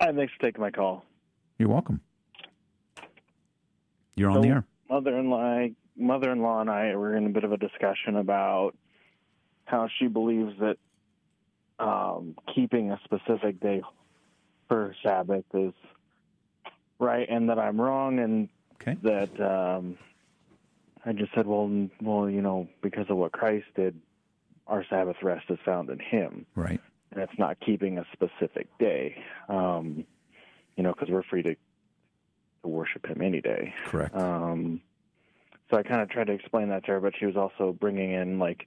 Hi, thanks for taking my call. You're welcome. You're on the air. Mother-in-law, mother-in-law, and I were in a bit of a discussion about how she believes that um, keeping a specific day for Sabbath is right, and that I'm wrong, and okay. that um, I just said, well, well, you know, because of what Christ did, our Sabbath rest is found in Him, right? And it's not keeping a specific day, um, you know, because we're free to to worship Him any day. Correct. Um, so I kind of tried to explain that to her, but she was also bringing in like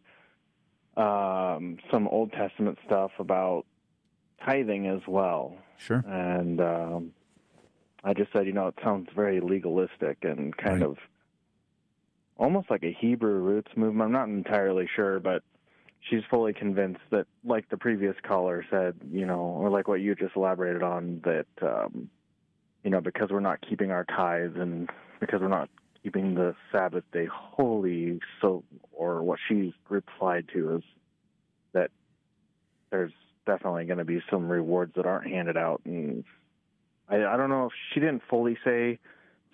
um, some Old Testament stuff about tithing as well. Sure. And um, I just said, you know, it sounds very legalistic and kind right. of almost like a Hebrew roots movement. I'm not entirely sure, but she's fully convinced that, like the previous caller said, you know, or like what you just elaborated on, that, um, you know, because we're not keeping our tithes and because we're not keeping the Sabbath day holy. So, or what she's replied to is that there's definitely going to be some rewards that aren't handed out. And I, I don't know if she didn't fully say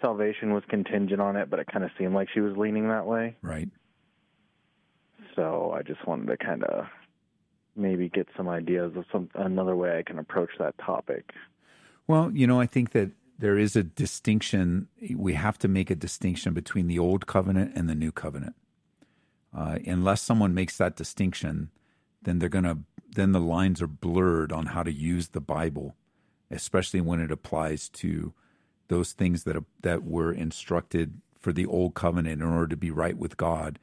salvation was contingent on it, but it kind of seemed like she was leaning that way. Right. So I just wanted to kind of maybe get some ideas of some another way I can approach that topic. Well, you know, I think that there is a distinction. We have to make a distinction between the old covenant and the new covenant. Uh, unless someone makes that distinction, then they're to then the lines are blurred on how to use the Bible, especially when it applies to those things that that were instructed for the old covenant in order to be right with God.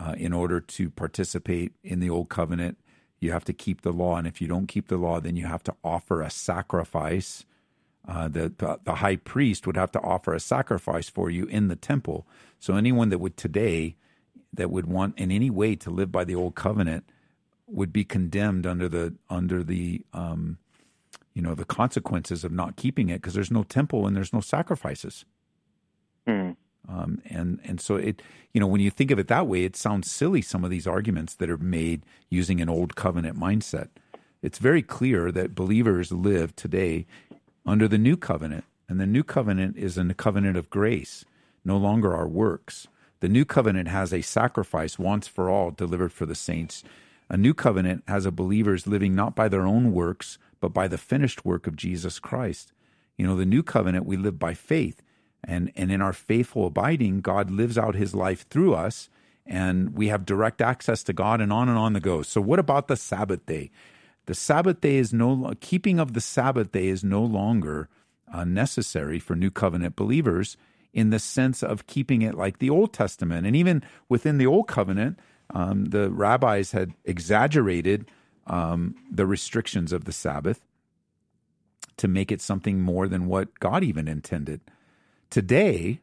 Uh, in order to participate in the old covenant, you have to keep the law, and if you don't keep the law, then you have to offer a sacrifice uh, the, the, the high priest would have to offer a sacrifice for you in the temple. So anyone that would today that would want in any way to live by the old covenant would be condemned under the under the um, you know the consequences of not keeping it because there's no temple and there's no sacrifices. Mm. Um, and and so it you know when you think of it that way, it sounds silly. Some of these arguments that are made using an old covenant mindset. It's very clear that believers live today under the new covenant. And the new covenant is a covenant of grace, no longer our works. The new covenant has a sacrifice once for all delivered for the saints. A new covenant has a believers living not by their own works, but by the finished work of Jesus Christ. You know, the new covenant, we live by faith. And, and in our faithful abiding, God lives out his life through us, and we have direct access to God, and on and on the go. So, what about the Sabbath day? The Sabbath day is no keeping of the Sabbath day is no longer uh, necessary for New Covenant believers in the sense of keeping it like the Old Testament. And even within the Old Covenant, um, the rabbis had exaggerated um, the restrictions of the Sabbath to make it something more than what God even intended. Today,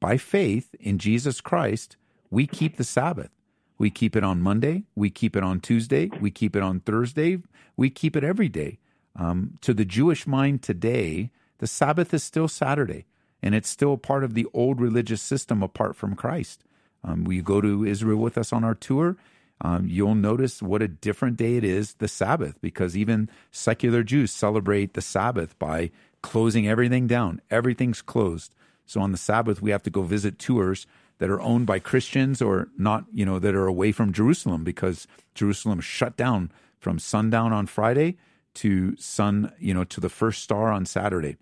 by faith in Jesus Christ, we keep the Sabbath. We keep it on Monday. We keep it on Tuesday. We keep it on Thursday. We keep it every day. Um, to the Jewish mind today, the Sabbath is still Saturday, and it's still part of the old religious system apart from Christ. Um, we go to Israel with us on our tour. Um, you'll notice what a different day it is, the Sabbath, because even secular Jews celebrate the Sabbath by closing everything down. Everything's closed. So on the Sabbath, we have to go visit tours that are owned by Christians or not, you know, that are away from Jerusalem because Jerusalem shut down from sundown on Friday to sun, you know, to the first star on Saturday.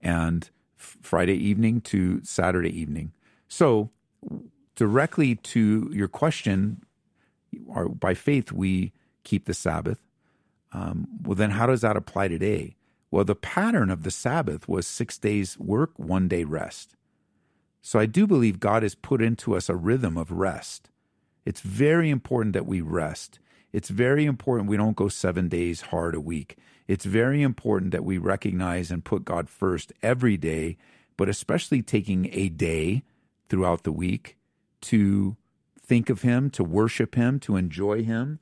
And Friday evening to Saturday evening. So directly to your question, by faith we keep the Sabbath. Um, well, then how does that apply today? Well, the pattern of the Sabbath was six days work, one day rest. So I do believe God has put into us a rhythm of rest. It's very important that we rest. It's very important we don't go seven days hard a week. It's very important that we recognize and put God first every day, but especially taking a day throughout the week to think of Him, to worship Him, to enjoy Him.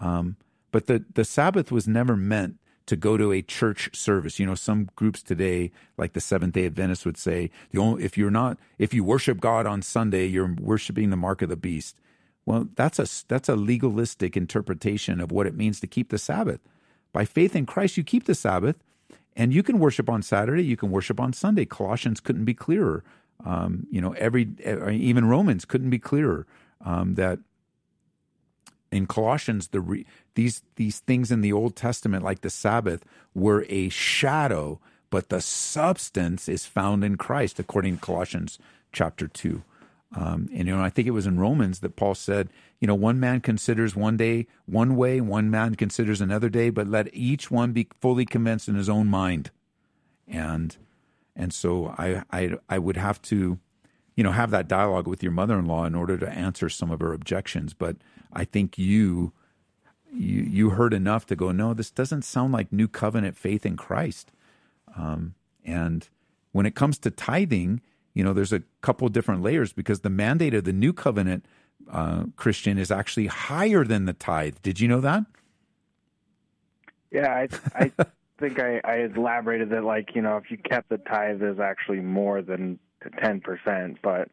Um, but the, the Sabbath was never meant to go to a church service. You know, some groups today, like the Seventh Day Adventists, would say, the only, if you're not, if you worship God on Sunday, you're worshiping the mark of the beast. Well, that's a that's a legalistic interpretation of what it means to keep the Sabbath. By faith in Christ, you keep the Sabbath, and you can worship on Saturday. You can worship on Sunday. Colossians couldn't be clearer. Um, you know, every even Romans couldn't be clearer um, that in Colossians the re, these these things in the Old Testament, like the Sabbath, were a shadow, but the substance is found in Christ, according to Colossians chapter two. Um, and you know, I think it was in Romans that Paul said, you know, one man considers one day one way, one man considers another day, but let each one be fully convinced in his own mind. And and so I, I, I would have to, you know, have that dialogue with your mother-in-law in order to answer some of her objections. But I think you, you, you heard enough to go, no, this doesn't sound like new covenant faith in Christ. Um, and when it comes to tithing, you know, there's a couple different layers because the mandate of the new covenant uh, Christian is actually higher than the tithe. Did you know that? Yeah, I, I think I, I elaborated that like you know if you kept the tithe is actually more than ten percent, but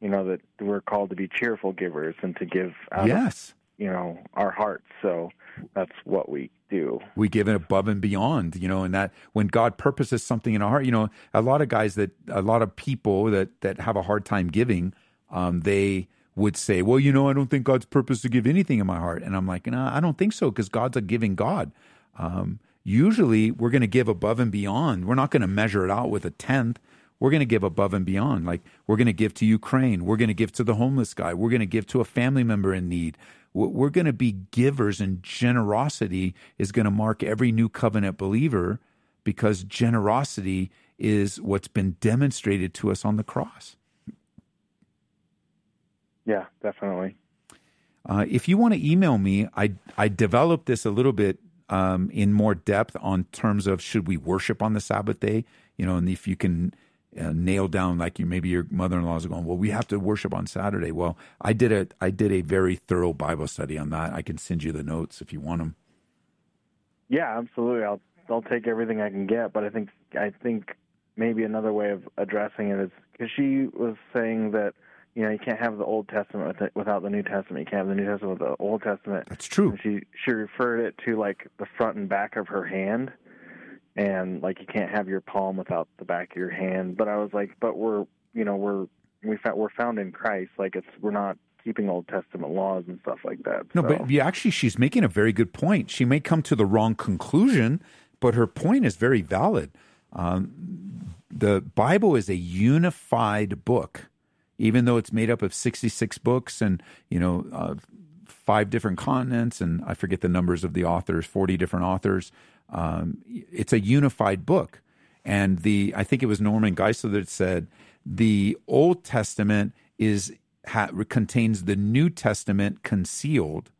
you know that we're called to be cheerful givers and to give out yes. Of, you know our hearts. So that's what we do. We give it above and beyond, you know, and that when God purposes something in our heart, you know, a lot of guys that a lot of people that that have a hard time giving, um, they would say, "Well, you know, I don't think God's purpose to give anything in my heart," and I'm like, "No, I don't think so," because God's a giving God. Um, usually we're going to give above and beyond. We're not going to measure it out with a tenth. We're going to give above and beyond. Like we're going to give to Ukraine. We're going to give to the homeless guy. We're going to give to a family member in need. We're going to be givers, and generosity is going to mark every new covenant believer because generosity is what's been demonstrated to us on the cross. Yeah, definitely. Uh, if you want to email me, I I developed this a little bit um, in more depth on terms of should we worship on the Sabbath day? You know, and if you can uh, nail down like you maybe your mother-in-law is going, well, we have to worship on Saturday. Well, I did a I did a very thorough Bible study on that. I can send you the notes if you want them. Yeah, absolutely. I'll I'll take everything I can get, but I think I think maybe another way of addressing it is because she was saying that you know, you can't have the Old Testament without the New Testament. You can't have the New Testament without the Old Testament. That's true. And she she referred it to like the front and back of her hand, and like you can't have your palm without the back of your hand. But I was like, but we're you know we're we found, we're found in Christ. Like it's we're not keeping Old Testament laws and stuff like that. No, so. but yeah, actually, she's making a very good point. She may come to the wrong conclusion, but her point is very valid. Um, the Bible is a unified book even though it's made up of 66 books and you know uh, five different continents and i forget the numbers of the authors 40 different authors um, it's a unified book and the i think it was norman geisler that said the old testament is ha- contains the New Testament concealed.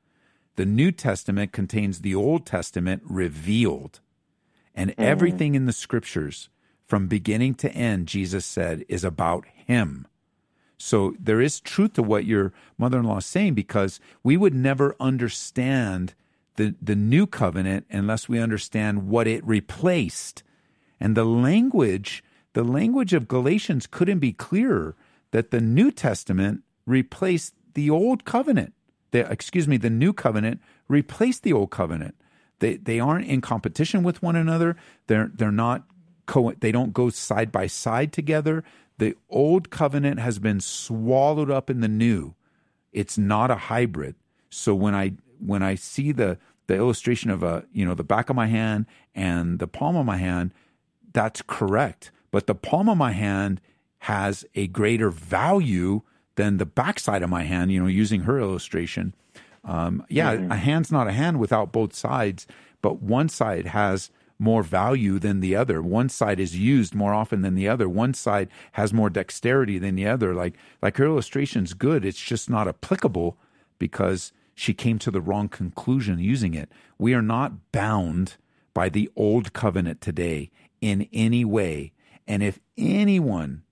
The New Testament contains the Old Testament revealed. And Mm-hmm. everything in the scriptures, from beginning to end, Jesus said, is about Him. So there is truth to what your mother in law is saying because we would never understand the, the new covenant unless we understand what it replaced. And the language, the language of Galatians couldn't be clearer that the New Testament replaced the old covenant. The, excuse me, the new covenant replaced the old covenant. They they aren't in competition with one another. They're they're not co- they don't go side by side together. The old covenant has been swallowed up in the new. It's not a hybrid. So when I when I see the the illustration of a you know the back of my hand and the palm of my hand, that's correct. But the palm of my hand has a greater value than the backside of my hand. You know, using her illustration. Um, yeah, a hand's not a hand without both sides, but one side has more value than the other. One side is used more often than the other. One side has more dexterity than the other. Like like her illustration's good. It's just not applicable because she came to the wrong conclusion using it. We are not bound by the old covenant today in any way. And if anyone,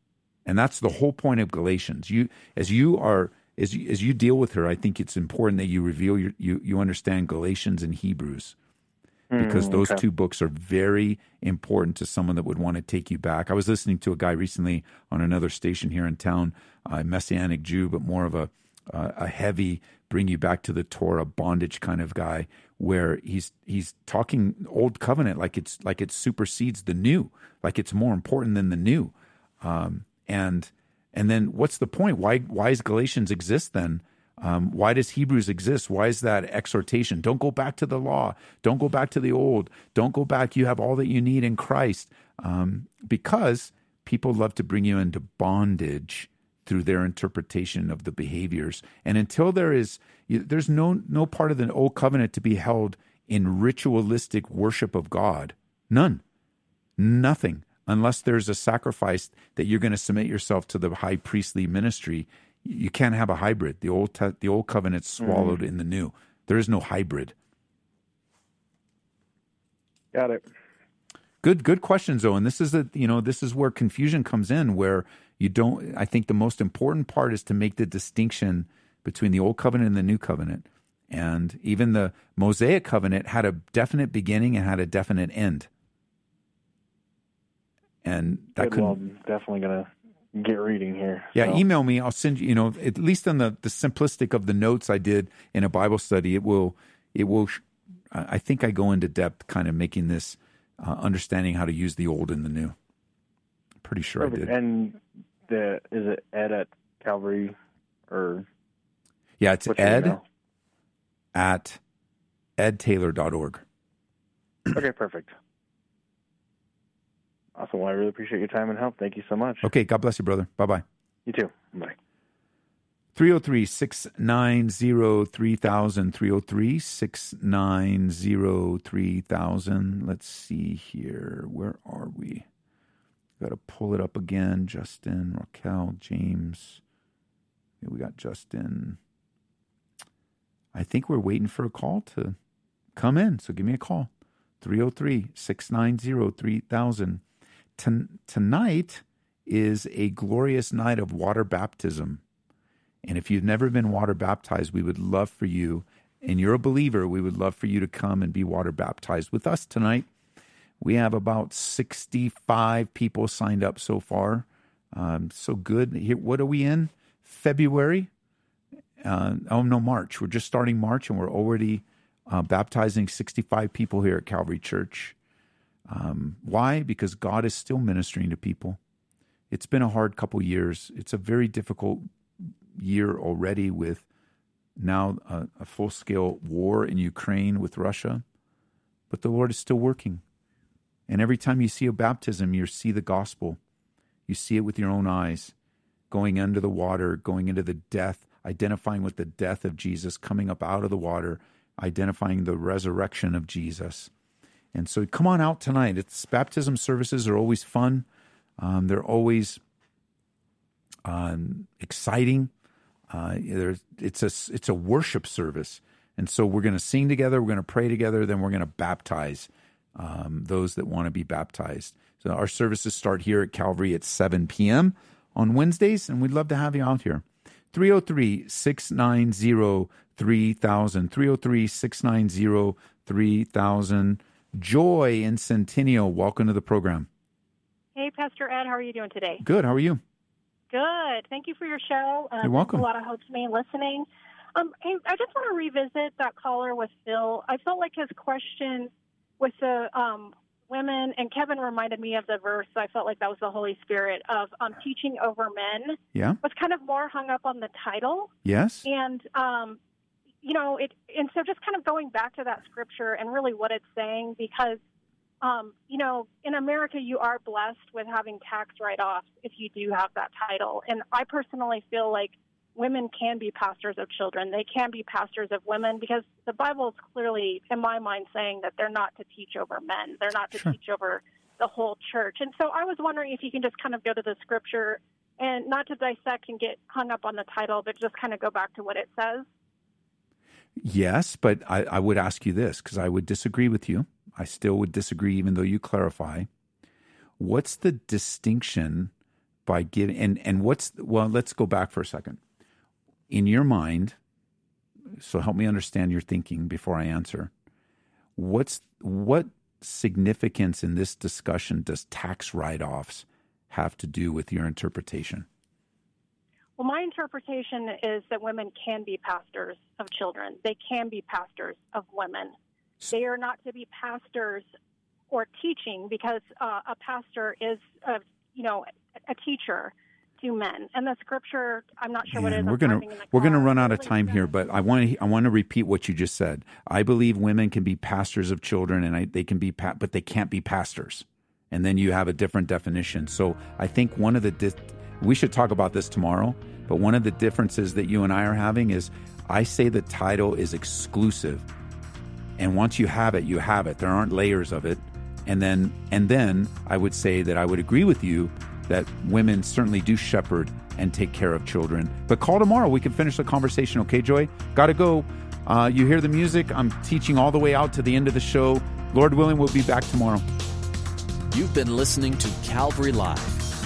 and that's the whole point of Galatians, you as you are as you, as you deal with her, I think it's important that you reveal your, you you understand Galatians and Hebrews because Mm, those okay. two books are very important to someone that would want to take you back. I was listening to a guy recently on another station here in town, a messianic Jew, but more of a uh, a heavy bring you back to the Torah bondage kind of guy, where he's he's talking old covenant like it's like it supersedes the new, like it's more important than the new, um, and and then what's the point? Why why does Galatians exist then? Um, why does Hebrews exist? Why is that exhortation? Don't go back to the law. Don't go back to the old. Don't go back. You have all that you need in Christ. Um, because people love to bring you into bondage through their interpretation of the behaviors. And until there is, there's no no part of the old covenant to be held in ritualistic worship of God. None. Nothing. Unless there's a sacrifice that you're going to submit yourself to the high priestly ministry, you can't have a hybrid. The old te- the old covenant's mm-hmm. swallowed in the new. There is no hybrid. Got it. Good good questions though, and this is a you know this is where confusion comes in, where you don't. I think the most important part is to make the distinction between the old covenant and the new covenant, and even the Mosaic covenant had a definite beginning and had a definite end, and that could well, definitely gonna get reading here. Yeah, so. email me. I'll send you. You know, at least on the the simplistic of the notes I did in a Bible study, it will it will. I think I go into depth, kind of making this uh, understanding how to use the old and the new. Pretty sure I did. And the is it Ed at Calvary or Yeah, it's ed email? at edtaylor.org. okay, perfect. Awesome. Well, I really appreciate your time and help. Thank you so much. Okay, God bless you, brother. Bye bye. You too. Bye. 303 690 3000. 303 690 3000. Let's see here. Where are we? Got to pull it up again. Justin, Raquel, James. Yeah, we got Justin. I think we're waiting for a call to come in. So give me a call 303 690 3000. Tonight is a glorious night of water baptism. And if you've never been water baptized, we would love for you, and you're a believer, we would love for you to come and be water baptized with us tonight. We have about 65 people signed up so far. Um, so good. Here, what are we in? February? Uh, oh, no, March. We're just starting March, and we're already uh, baptizing 65 people here at Calvary Church. Um, why? Because God is still ministering to people. It's been a hard couple years. It's a very difficult year already with now a, a full scale war in Ukraine with Russia. But the Lord is still working. And every time you see a baptism, you see the gospel. You see it with your own eyes, going under the water, going into the death, identifying with the death of Jesus, coming up out of the water, identifying the resurrection of Jesus. And so come on out tonight. It's baptism services are always fun. Um, they're always um, exciting. Uh, it's a it's a worship service, and so we're going to sing together, we're going to pray together, then we're going to baptize um, those that want to be baptized. So our services start here at Calvary at 7 p.m. on Wednesdays, and we'd love to have you out here. 303 690 3000. 303 690 3000. Joy in Centennial, welcome to the program. Hey, Pastor Ed, how are you doing today? Good. How are you? Good. Thank you for your show. Uh, You're welcome. A lot of hope to me listening. Um, hey, I just want to revisit that caller with Phil. I felt like his question with the um, women, and Kevin reminded me of the verse. I felt like that was the Holy Spirit of um, teaching over men. Yeah. Was kind of more hung up on the title. Yes. And um, you know, it and so just kind of going back to that scripture and really what it's saying because um, you know, in America you are blessed with having tax write offs if you do have that title. And I personally feel like women can be pastors of children. They can be pastors of women because the Bible is clearly, in my mind, saying that they're not to teach over men. They're not to Sure. teach over the whole church. And so I was wondering if you can just kind of go to the scripture and not to dissect and get hung up on the title, but just kind of go back to what it says. Yes, but I, I would ask you this because I would disagree with you. I still would disagree, even though you clarify. What's the distinction by giving and and what's well? Let's go back for a second. In your mind, so help me understand your thinking before I answer. What's what significance in this discussion does tax write-offs have to do with your interpretation? Well, my interpretation is that women can be pastors of children. They can be pastors of women. They are not to be pastors or teaching because uh, a pastor is, a, you know, a teacher to men. And the scripture, I'm not sure what it is. We're in the we're gonna run out of time here, but I want to I want to repeat what you just said. I believe women can be pastors of children, and I, they can be pa- but they can't be pastors. And then you have a different definition. So I think one of the di- we should talk about this tomorrow. But one of the differences that you and I are having is I say the title is exclusive, and once you have it, you have it. There aren't layers of it. And then and then I would say that I would agree with you that women certainly do shepherd and take care of children. But call tomorrow. We can finish the conversation. Okay, Joy? Got to go. Uh, you hear the music. I'm teaching all the way out to the end of the show. Lord willing, we'll be back tomorrow. You've been listening to Calvary Live.